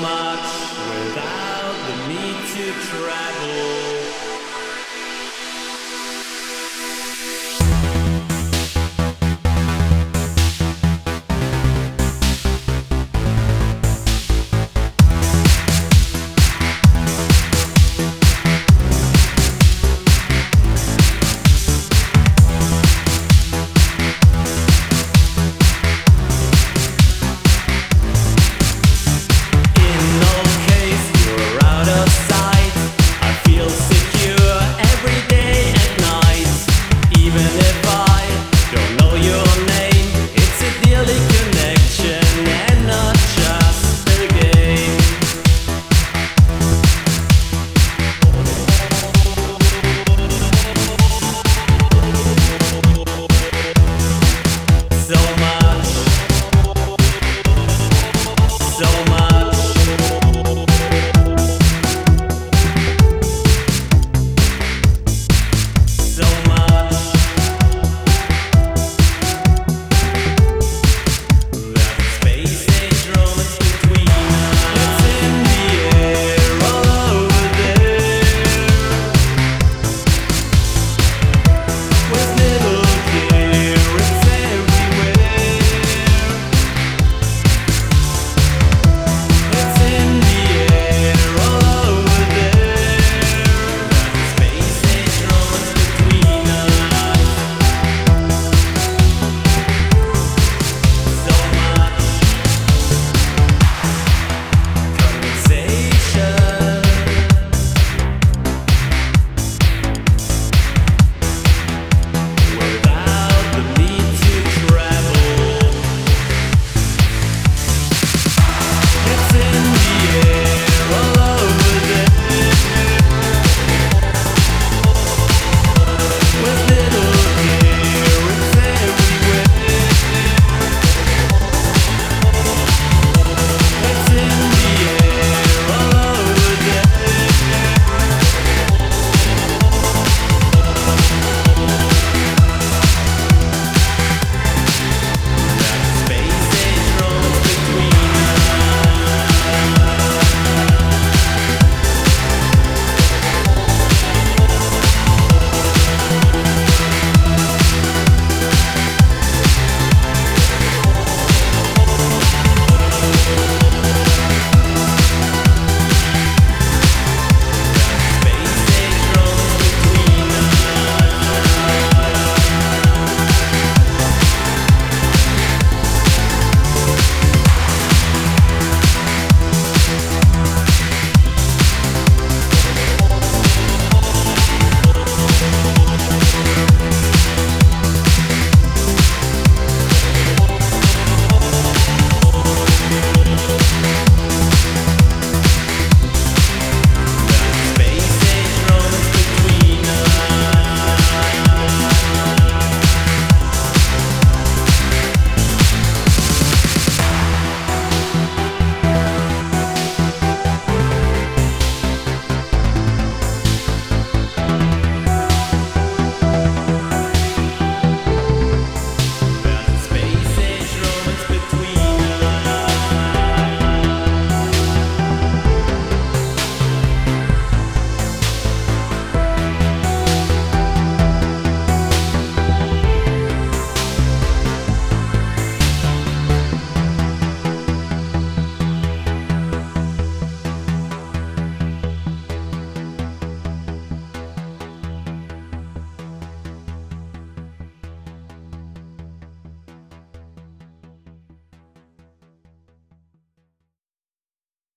much.